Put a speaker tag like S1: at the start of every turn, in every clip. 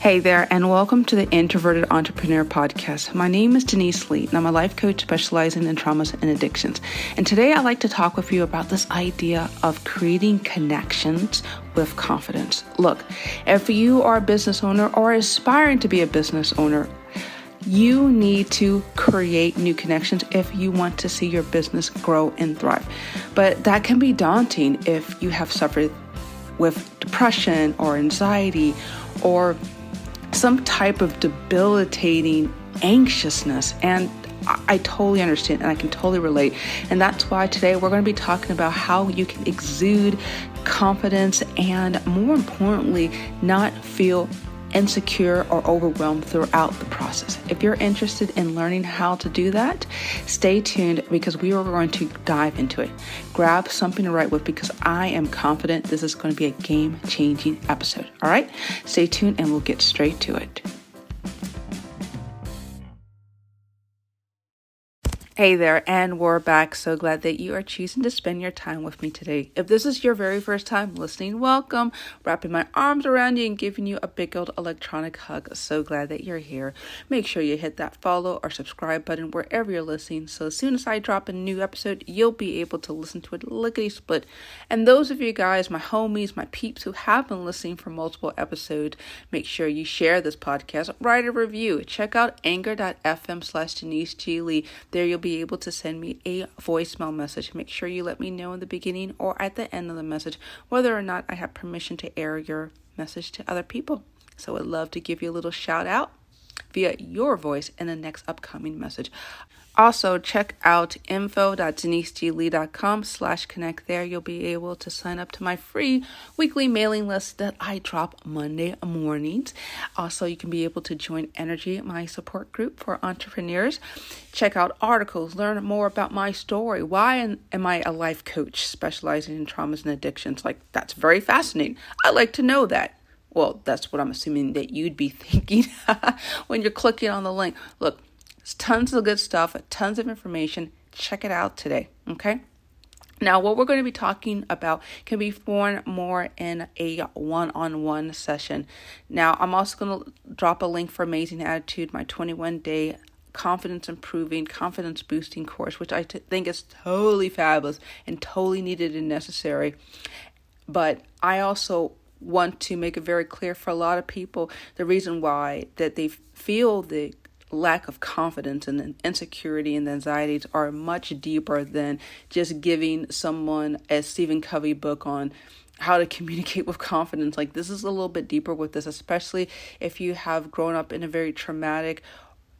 S1: Hey there, and welcome to the Introverted Entrepreneur Podcast. My name is Denise Lee, and I'm a life coach specializing in traumas and addictions. And today I'd like to talk with you about this idea of creating connections with confidence. Look, if you are a business owner or aspiring to be a business owner, you need to create new connections if you want to see your business grow and thrive. But that can be daunting if you have suffered with depression or anxiety or some type of debilitating anxiousness. And I, totally understand and I can totally relate. And that's why today we're going to be talking about how you can exude confidence and, more importantly, not feel insecure or overwhelmed throughout the process. If you're interested in learning how to do that, stay tuned because we are going to dive into it. Grab something to write with because I am confident this is going to be a game changing episode. All right, stay tuned and we'll get straight to it. Hey there, and we're back. So glad that you are choosing to spend your time with me today. If this is your very first time listening, welcome. Wrapping my arms around you and giving you a big old electronic hug. So glad that you're here. Make sure you hit that follow or subscribe button wherever you're listening. So as soon as I drop a new episode, you'll be able to listen to it lickety split. And those of you guys, my homies, my peeps who have been listening for multiple episodes, make sure you share this podcast, write a review. Check out anchor.fm slash Denise G. Lee. There you'll be be able to send me a voicemail message. Make sure you let me know in the beginning or at the end of the message whether or not I have permission to air your message to other people. So I'd love to give you a little shout out via your voice in the next upcoming message. Also, check out info.deniseglee.com slash connect. There you'll be able to sign up to my free weekly mailing list that I drop Monday mornings. Also, you can be able to join Energy, my support group for entrepreneurs. Check out articles, learn more about my story. Why am I a life coach specializing in traumas and addictions? Like, that's very fascinating. I like to know that. Well, that's what I'm assuming that you'd be thinking when you're clicking on the link. Look, tons of good stuff, tons of information. Check it out today, okay? Now, what we're going to be talking about can be born more in a one on one session. Now, I'm also going to drop a link for Amazing Attitude, my 21 day confidence improving, confidence boosting course, which I t- think is totally fabulous and totally needed and necessary. But I also want to make it very clear for a lot of people the reason why that they feel the lack of confidence and insecurity and anxieties are much deeper than just giving someone a Stephen Covey book on how to communicate with confidence. Like, this is a little bit deeper with this, especially if you have grown up in a very traumatic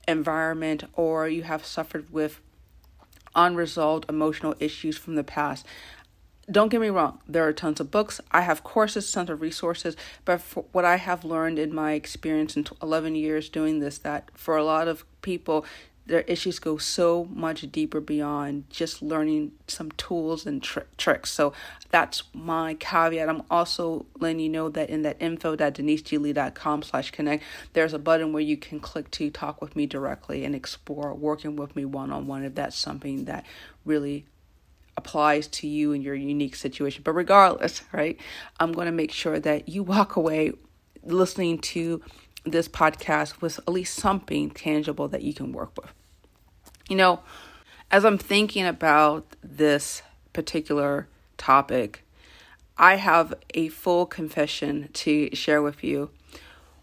S1: environment or you have suffered with unresolved emotional issues from the past don't get me wrong, there are tons of books. I have courses, tons of resources, but what I have learned in my experience in 11 years doing this, that for a lot of people, their issues go so much deeper beyond just learning some tools and tr- tricks. So that's my caveat. I'm also letting you know that in that info.deniseglee.com slash connect, there's a button where you can click to talk with me directly and explore working with me one-on-one if that's something that really applies to you and your unique situation. But regardless, right, I'm going to make sure that you walk away listening to this podcast with at least something tangible that you can work with. You know, as I'm thinking about this particular topic, I have a full confession to share with you.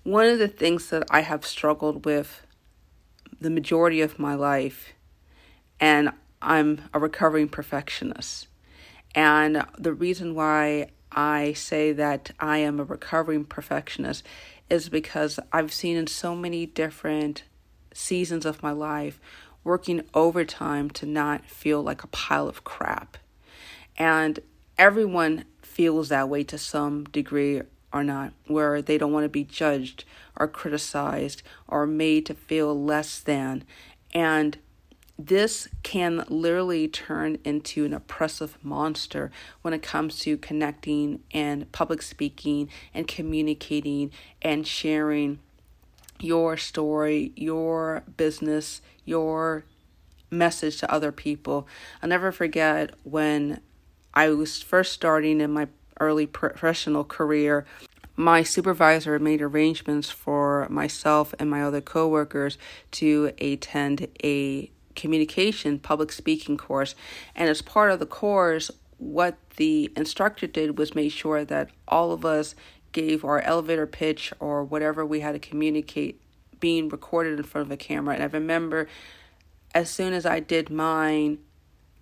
S1: One of the things that I have struggled with the majority of my life, and I'm a recovering perfectionist. And the reason why I say that I am a recovering perfectionist is because I've seen in so many different seasons of my life working overtime to not feel like a pile of crap. And everyone feels that way to some degree or not, where they don't want to be judged or criticized or made to feel less than. And this can literally turn into an oppressive monster when it comes to connecting and public speaking and communicating and sharing your story, your business, your message to other people. I'll never forget when I was first starting in my early professional career. my supervisor made arrangements for myself and my other coworkers to attend a communication public speaking course. And as part of the course, what the instructor did was make sure that all of us gave our elevator pitch or whatever we had to communicate being recorded in front of a camera. And I remember as soon as I did mine,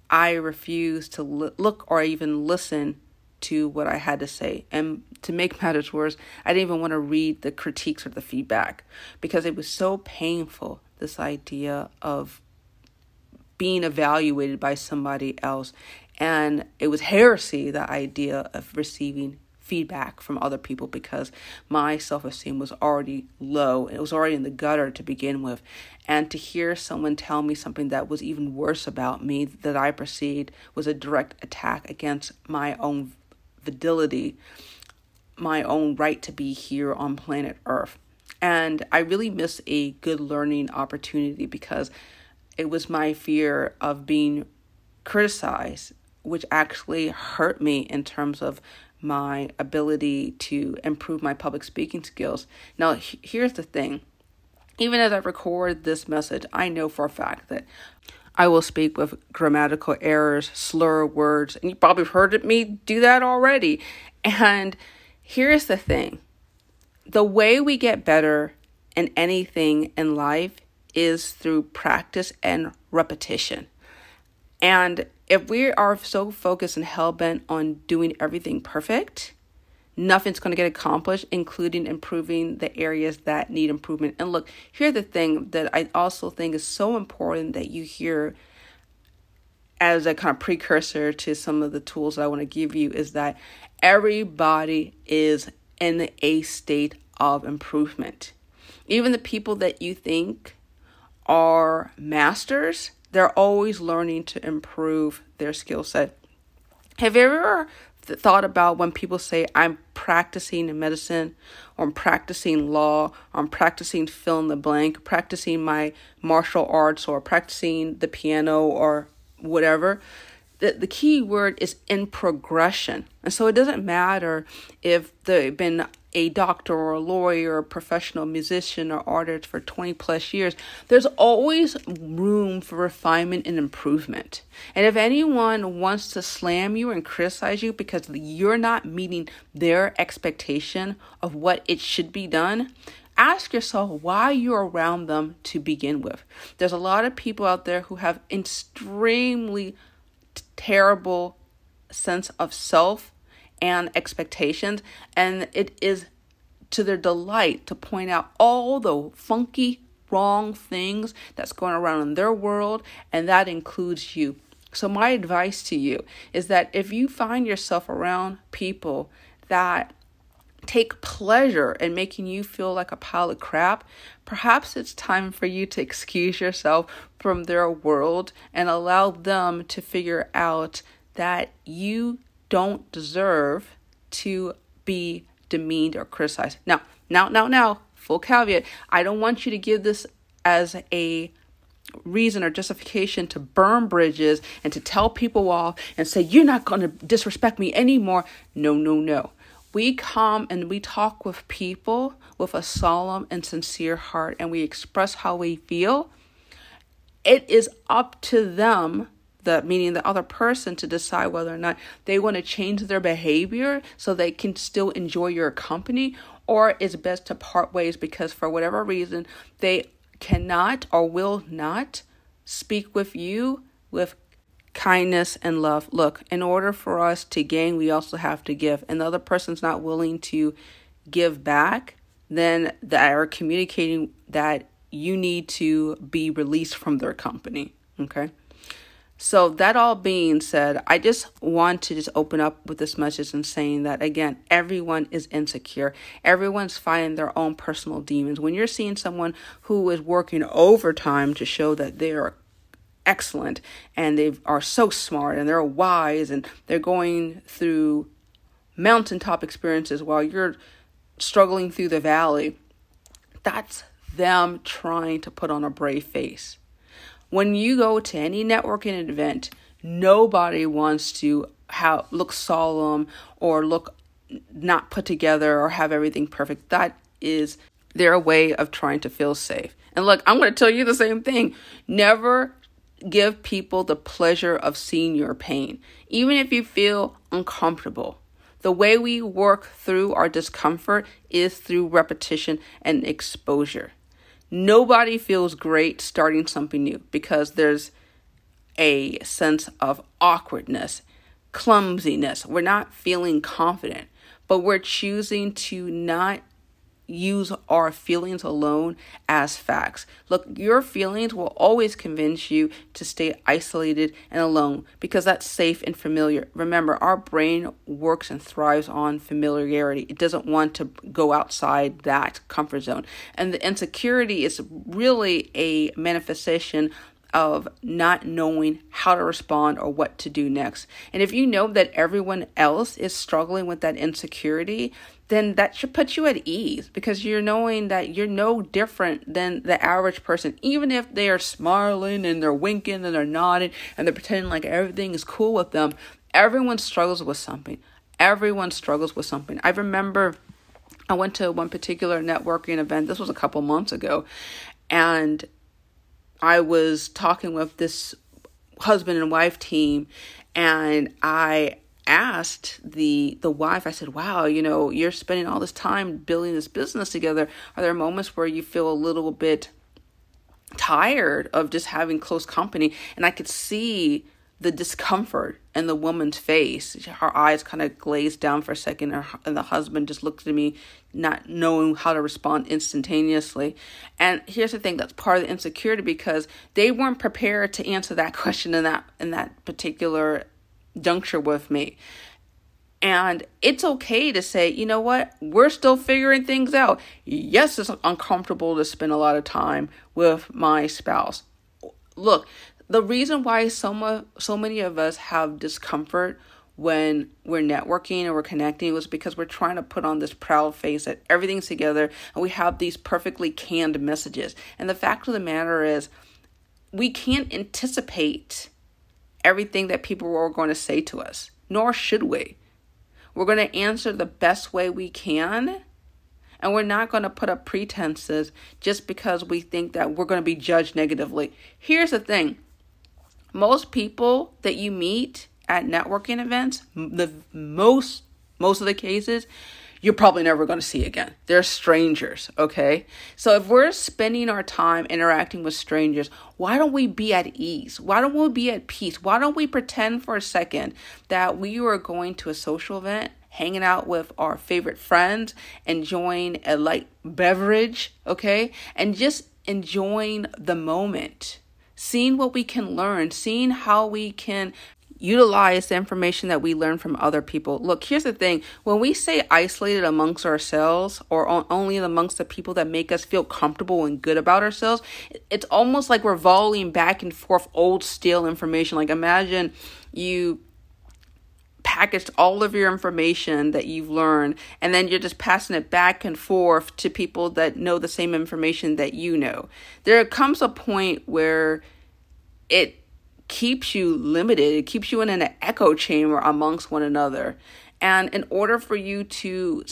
S1: I refused to look or even listen to what I had to say. And to make matters worse, I didn't even want to read the critiques or the feedback because it was so painful, this idea of being evaluated by somebody else. And it was heresy, the idea of receiving feedback from other people because my self esteem was already low. It was already in the gutter to begin with. And to hear someone tell me something that was even worse about me that I perceived was a direct attack against my own fidelity, my own right to be here on planet Earth. And I really missed a good learning opportunity because it was my fear of being criticized, which actually hurt me in terms of my ability to improve my public speaking skills. Now, here's the thing even as I record this message, I know for a fact that I will speak with grammatical errors, slur words, and you probably heard me do that already. And here's the thing the way we get better in anything in life is through practice and repetition. And if we are so focused and hell bent on doing everything perfect, nothing's going to get accomplished, including improving the areas that need improvement. And look, here's the thing that I also think is so important that you hear as a kind of precursor to some of the tools that I want to give you is that everybody is in a state of improvement. Even the people that you think are masters, they're always learning to improve their skill set. Have you ever thought about when people say, I'm practicing in medicine, or I'm practicing law, or I'm practicing fill in the blank, practicing my martial arts, or practicing the piano, or whatever? The, the key word is in progression. And so it doesn't matter if they've been a doctor or a lawyer or a professional musician or artist for 20 plus years, there's always room for refinement and improvement. And if anyone wants to slam you and criticize you because you're not meeting their expectation of what it should be done, ask yourself why you're around them to begin with. There's a lot of people out there who have extremely terrible sense of self and expectations. And it is to their delight to point out all the funky, wrong things that's going around in their world, and that includes you. So, my advice to you is that if you find yourself around people that take pleasure in making you feel like a pile of crap, perhaps it's time for you to excuse yourself from their world and allow them to figure out that you don't deserve to be demeaned or criticized. Now, now, now, now, full caveat. I don't want you to give this as a reason or justification to burn bridges and to tell people off and say, you're not going to disrespect me anymore. No, no, no. We come and we talk with people with a solemn and sincere heart and we express how we feel. It is up to them the meaning the other person to decide whether or not they want to change their behavior so they can still enjoy your company or it's best to part ways because for whatever reason they cannot or will not speak with you with kindness and love look in order for us to gain we also have to give and the other person's not willing to give back then they are communicating that you need to be released from their company okay so, that all being said, I just want to just open up with this message and saying that again, everyone is insecure. Everyone's fighting their own personal demons. When you're seeing someone who is working overtime to show that they are excellent and they are so smart and they're wise and they're going through mountaintop experiences while you're struggling through the valley, that's them trying to put on a brave face. When you go to any networking event, nobody wants to have, look solemn or look not put together or have everything perfect. That is their way of trying to feel safe. And look, I'm going to tell you the same thing. Never give people the pleasure of seeing your pain, even if you feel uncomfortable. The way we work through our discomfort is through repetition and exposure. Nobody feels great starting something new because there's a sense of awkwardness, clumsiness. We're not feeling confident, but we're choosing to not use our feelings alone as facts. Look, your feelings will always convince you to stay isolated and alone because that's safe and familiar. Remember, our brain works and thrives on familiarity. It doesn't want to go outside that comfort zone. And the insecurity is really a manifestation of not knowing how to respond or what to do next. And if you know that everyone else is struggling with that insecurity, then that should put you at ease because you're knowing that you're no different than the average person, even if they are smiling and they're winking and they're nodding and they're pretending like everything is cool with them. Everyone struggles with something. Everyone struggles with something. I remember I went to one particular networking event, this was a couple months ago, and I was talking with this husband and wife team, and I asked the the wife i said wow you know you're spending all this time building this business together. Are there moments where you feel a little bit tired of just having close company? And i could see the discomfort in the woman's face. Her eyes kind of glazed down for a second, and the husband just looked at me, not knowing how to respond instantaneously. And here's the thing: that's part of the insecurity because they weren't prepared to answer that question in that in that particular juncture with me. And it's okay to say, you know what, we're still figuring things out. Yes, it's uncomfortable to spend a lot of time with my spouse. Look, the reason why so, so many of us have discomfort when we're networking and we're connecting was because we're trying to put on this proud face that everything's together and we have these perfectly canned messages. And the fact of the matter is, we can't anticipate everything that people are going to say to us, nor should we. We're going to answer the best way we can, and we're not going to put up pretenses just because we think that we're going to be judged negatively. Here's the thing most people that you meet at networking events, the most most of the cases, you're probably never going to see again. They're strangers, okay? So if we're spending our time interacting with strangers, why don't we be at ease? Why don't we be at peace? Why don't we pretend for a second that we are going to a social event, hanging out with our favorite friends, enjoying a light beverage, okay? And just enjoying the moment seeing what we can learn, seeing how we can utilize the information that we learn from other people. Look, here's the thing when we say isolated amongst ourselves or only amongst the people that make us feel comfortable and good about ourselves, it's almost like we're volleying back and forth old stale information. Like, imagine you packaged all of your information that you've learned and then you're just passing it back and forth to people that know the same information that you know. There comes a point where it keeps you limited, it keeps you in an echo chamber amongst one another. And in order for you to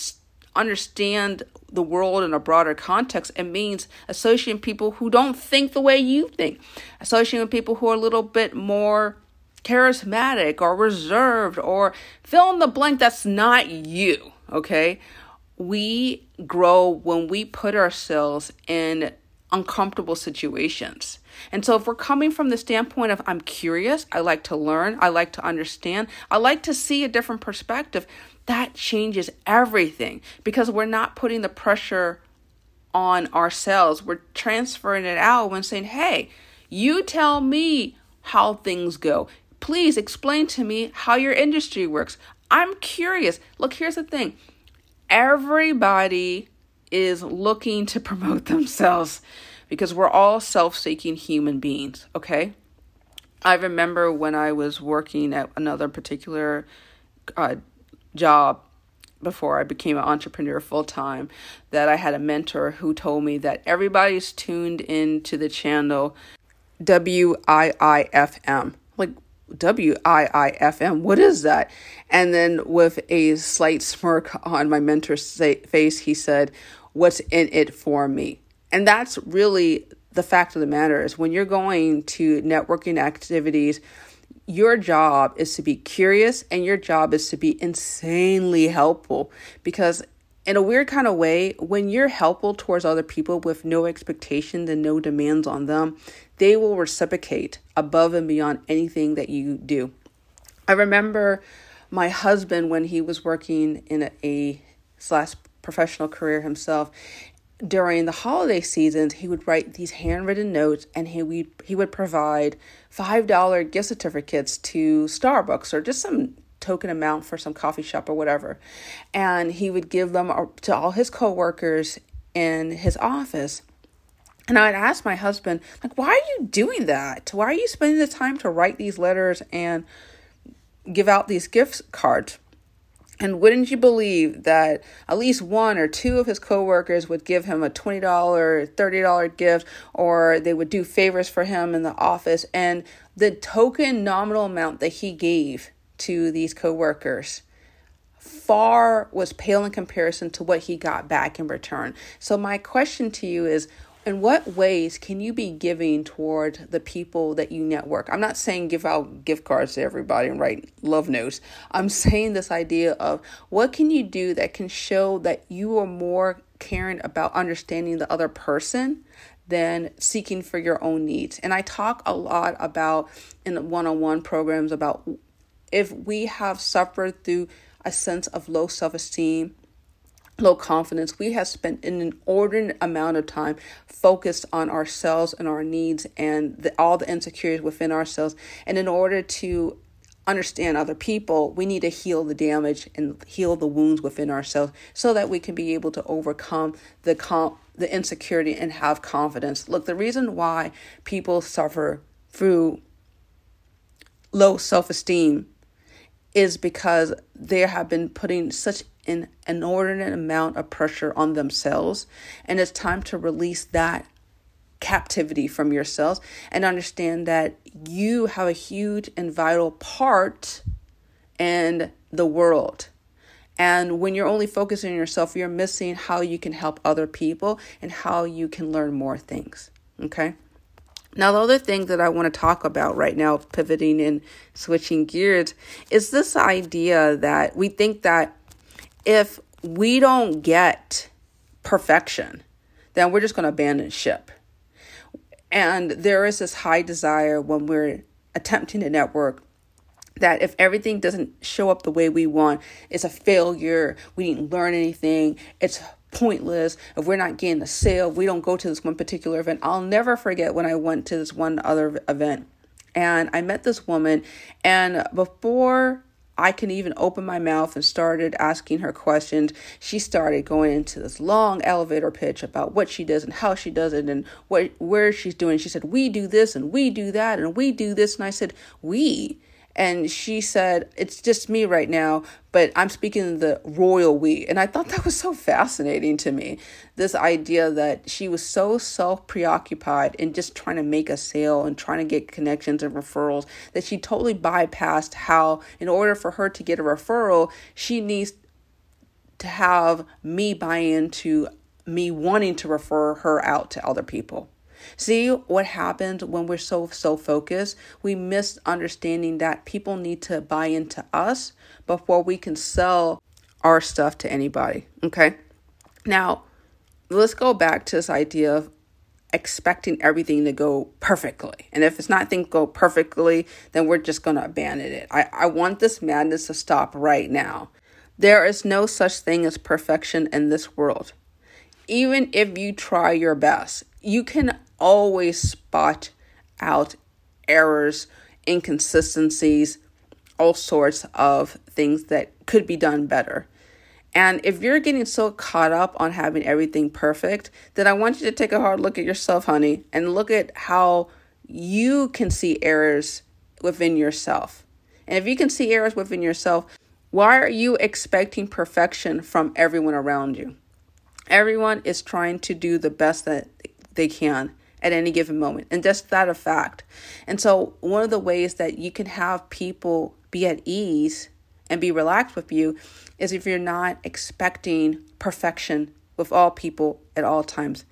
S1: understand the world in a broader context, it means associating people who don't think the way you think, associating with people who are a little bit more charismatic or reserved or fill in the blank that's not you, okay? We grow when we put ourselves in uncomfortable situations. And so, if we're coming from the standpoint of I'm curious, I like to learn, I like to understand, I like to see a different perspective, that changes everything because we're not putting the pressure on ourselves. We're transferring it out when saying, hey, you tell me how things go. Please explain to me how your industry works. I'm curious. Look, here's the thing everybody is looking to promote themselves because we're all self seeking human beings, okay? I remember when I was working at another particular uh, job before I became an entrepreneur full time that I had a mentor who told me that everybody's tuned into the channel WIIFM. Like W I I F M. What is that? And then, with a slight smirk on my mentor's face, he said, What's in it for me? And that's really the fact of the matter is when you're going to networking activities, your job is to be curious and your job is to be insanely helpful because in a weird kind of way, when you're helpful towards other people with no expectations and no demands on them, they will reciprocate above and beyond anything that you do. I remember my husband when he was working in a, a slash professional career himself during the holiday seasons he would write these handwritten notes and he would he would provide five dollar gift certificates to starbucks or just some token amount for some coffee shop or whatever. And he would give them uh, to all his coworkers in his office. And I'd ask my husband, like, why are you doing that? Why are you spending the time to write these letters and give out these gift cards? And wouldn't you believe that at least one or two of his coworkers would give him a $20, $30 gift, or they would do favors for him in the office? And the token nominal amount that he gave to these coworkers far was pale in comparison to what he got back in return. So my question to you is in what ways can you be giving toward the people that you network? I'm not saying give out gift cards to everybody and write love notes. I'm saying this idea of what can you do that can show that you are more caring about understanding the other person than seeking for your own needs. And I talk a lot about in one on one programs about if we have suffered through a sense of low self esteem, low confidence, we have spent an inordinate amount of time focused on ourselves and our needs and the, all the insecurities within ourselves. And in order to understand other people, we need to heal the damage and heal the wounds within ourselves so that we can be able to overcome the com- the insecurity and have confidence. Look, the reason why people suffer through low self-esteem is because they have been putting such an inordinate amount of pressure on themselves. And it's time to release that captivity from yourselves and understand that you have a huge and vital part in the world. And when you're only focusing on yourself, you're missing how you can help other people and how you can learn more things. Okay? Now, the other thing that I want to talk about right now, pivoting and switching gears, is this idea that we think that if we don't get perfection, then we're just going to abandon ship. And there is this high desire when we're attempting to network that if everything doesn't show up the way we want, it's a failure. We didn't learn anything. It's pointless if we're not getting a sale, we don't go to this one particular event. I'll never forget when I went to this one other event and I met this woman, and before I can even open my mouth and started asking her questions, she started going into this long elevator pitch about what she does and how she does it and what where she's doing. She said, "We do this and we do that and we do this." And I said, "We." And she said, It's just me right now, but I'm speaking the royal we. And I thought that was so fascinating to me. This idea that she was so self preoccupied in just trying to make a sale and trying to get connections and referrals that she totally bypassed how, in order for her to get a referral, she needs to have me buy into me wanting to refer her out to other people. See what happens when we're so so focused? We miss understanding that people need to buy into us before we can sell our stuff to anybody. Okay? Now, let's go back to this idea of expecting everything to go perfectly. And if it's not things go perfectly, then we're just gonna abandon it. I, I want this madness to stop right now. There is no such thing as perfection in this world. Even if you try your best, you can always spot out errors, inconsistencies, all sorts of things that could be done better. And if you're getting so caught up on having everything perfect, then I want you to take a hard look at yourself, honey, and look at how you can see errors within yourself. And if you can see errors within yourself, why are you expecting perfection from everyone around you? Everyone is trying to do the best that they can at any given moment. And just that a fact. And so, one of the ways that you can have people be at ease and be relaxed with you is if you're not expecting perfection with all people at all times.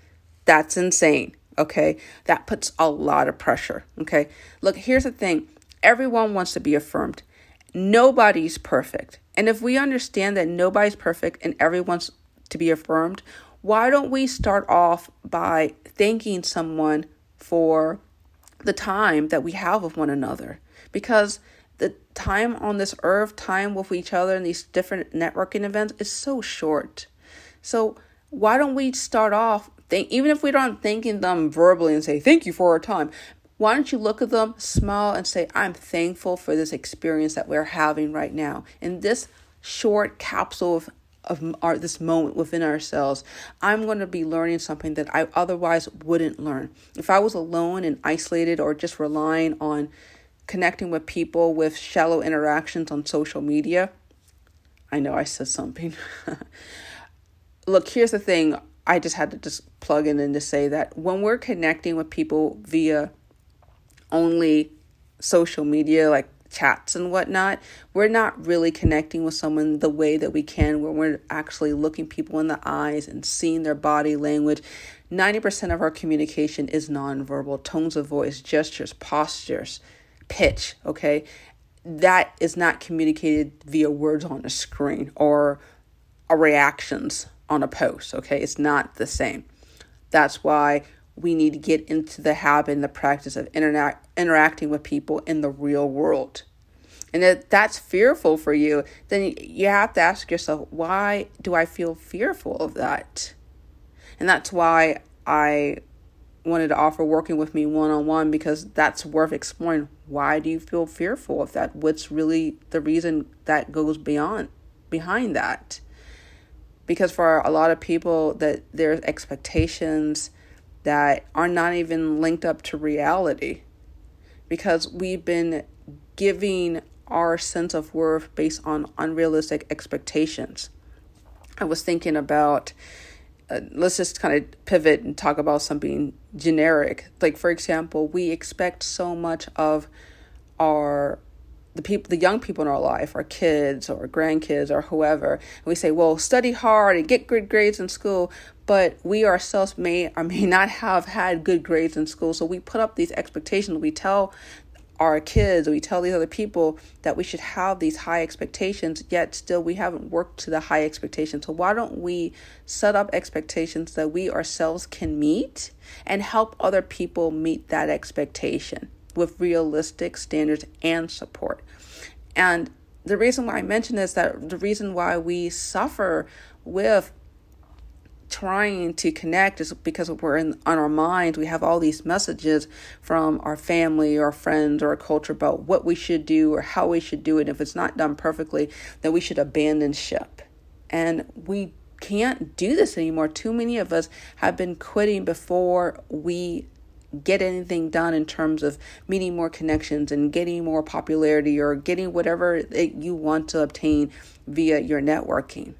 S1: That's insane. Okay. That puts a lot of pressure. Okay. Look, here's the thing everyone wants to be affirmed. Nobody's perfect. And if we understand that nobody's perfect and everyone's to be affirmed, why don't we start off by thanking someone for the time that we have with one another? Because the time on this earth, time with each other in these different networking events is so short. So why don't we start off think even if we don't thanking them verbally and say thank you for our time, why don't you look at them, smile, and say, I'm thankful for this experience that we're having right now. In this short capsule of of our, this moment within ourselves, I'm going to be learning something that I otherwise wouldn't learn. If I was alone and isolated or just relying on connecting with people with shallow interactions on social media, I know I said something. Look, here's the thing. I just had to just plug in and to say that when we're connecting with people via only social media, like chats and whatnot, we're not really connecting with someone the way that we can when we're actually looking people in the eyes and seeing their body language. 90% of our communication is nonverbal tones of voice, gestures, postures, pitch, okay? That is not communicated via words on a screen or reactions on a post, okay? It's not the same. That's why we need to get into the habit and the practice of interact, interacting with people in the real world. And if that's fearful for you, then you have to ask yourself, why do I feel fearful of that? And that's why I wanted to offer working with me one on one because that's worth exploring. Why do you feel fearful of that? What's really the reason that goes beyond behind that? Because for a lot of people that there's expectations that are not even linked up to reality because we've been giving our sense of worth based on unrealistic expectations. I was thinking about, uh, let's just kind of pivot and talk about something generic. Like, for example, we expect so much of our the people the young people in our life our kids or grandkids or whoever and we say well study hard and get good grades in school. But we ourselves may or may not have had good grades in school. So we put up these expectations. We tell our kids we tell these other people that we should have these high expectations yet still we haven't worked to the high expectations. So why don't we set up expectations that we ourselves can meet and help other people meet that expectation with realistic standards and support. And the reason why I mention this that the reason why we suffer with trying to connect is because we're in on our minds we have all these messages from our family or friends or culture about what we should do or how we should do it. If it's not done perfectly then we should abandon ship. And we can't do this anymore. Too many of us have been quitting before we get anything done in terms of meeting more connections and getting more popularity or getting whatever that you want to obtain via your networking.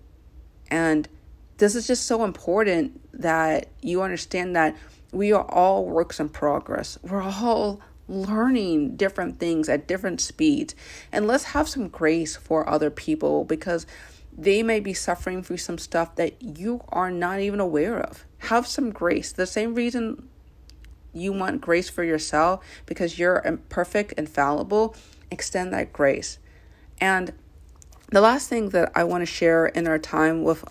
S1: And this is just so important that you understand that we are all works in progress. We're all learning different things at different speeds. And let's have some grace for other people because they may be suffering through some stuff that you are not even aware of. Have some grace. The same reason you want grace for yourself because you're imperfect and fallible, extend that grace. And the last thing that I want to share in our time with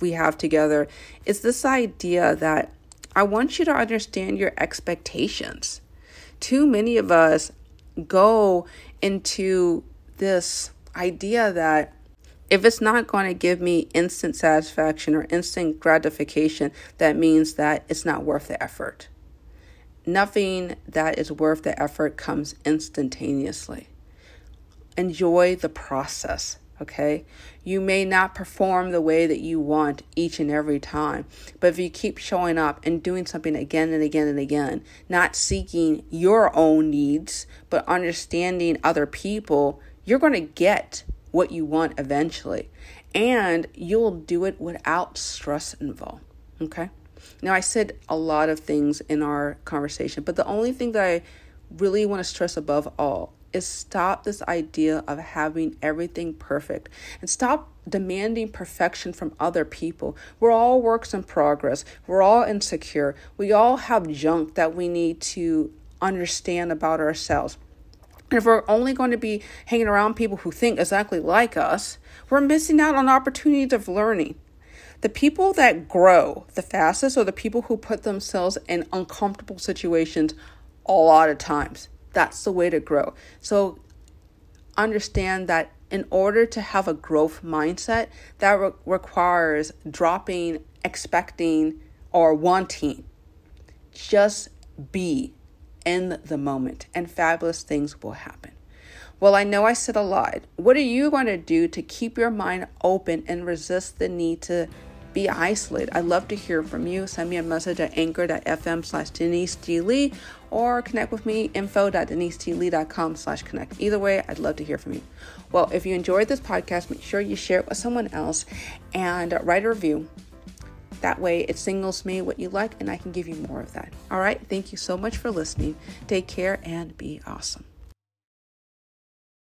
S1: we have together is this idea that I want you to understand your expectations. Too many of us go into this idea that if it's not going to give me instant satisfaction or instant gratification, that means that it's not worth the effort. Nothing that is worth the effort comes instantaneously. Enjoy the process, okay? You may not perform the way that you want each and every time, but if you keep showing up and doing something again and again and again, not seeking your own needs, but understanding other people, you're going to get what you want eventually. And you'll do it without stress involved, okay? Now, I said a lot of things in our conversation, but the only thing that I really want to stress above all is stop this idea of having everything perfect and stop demanding perfection from other people. We're all works in progress. We're all insecure. We all have junk that we need to understand about ourselves. And if we're only going to be hanging around people who think exactly like us, we're missing out on opportunities of learning. The people that grow the fastest are the people who put themselves in uncomfortable situations a lot of times. That's the way to grow. So understand that in order to have a growth mindset, that re- requires dropping, expecting, or wanting. Just be in the moment, and fabulous things will happen. Well, I know I said a lot. What are you going to do to keep your mind open and resist the need to be isolated. I'd love to hear from you. Send me a message at anchor.fm slash Denise. Lee or connect with me info.deniseglee.com slash connect. Either way, I'd love to hear from you. Well, if you enjoyed this podcast, make sure you share it with someone else and write a review. That way, it signals me what you like and I can give you more of that. All right. Thank you so much for listening. Take care and be awesome.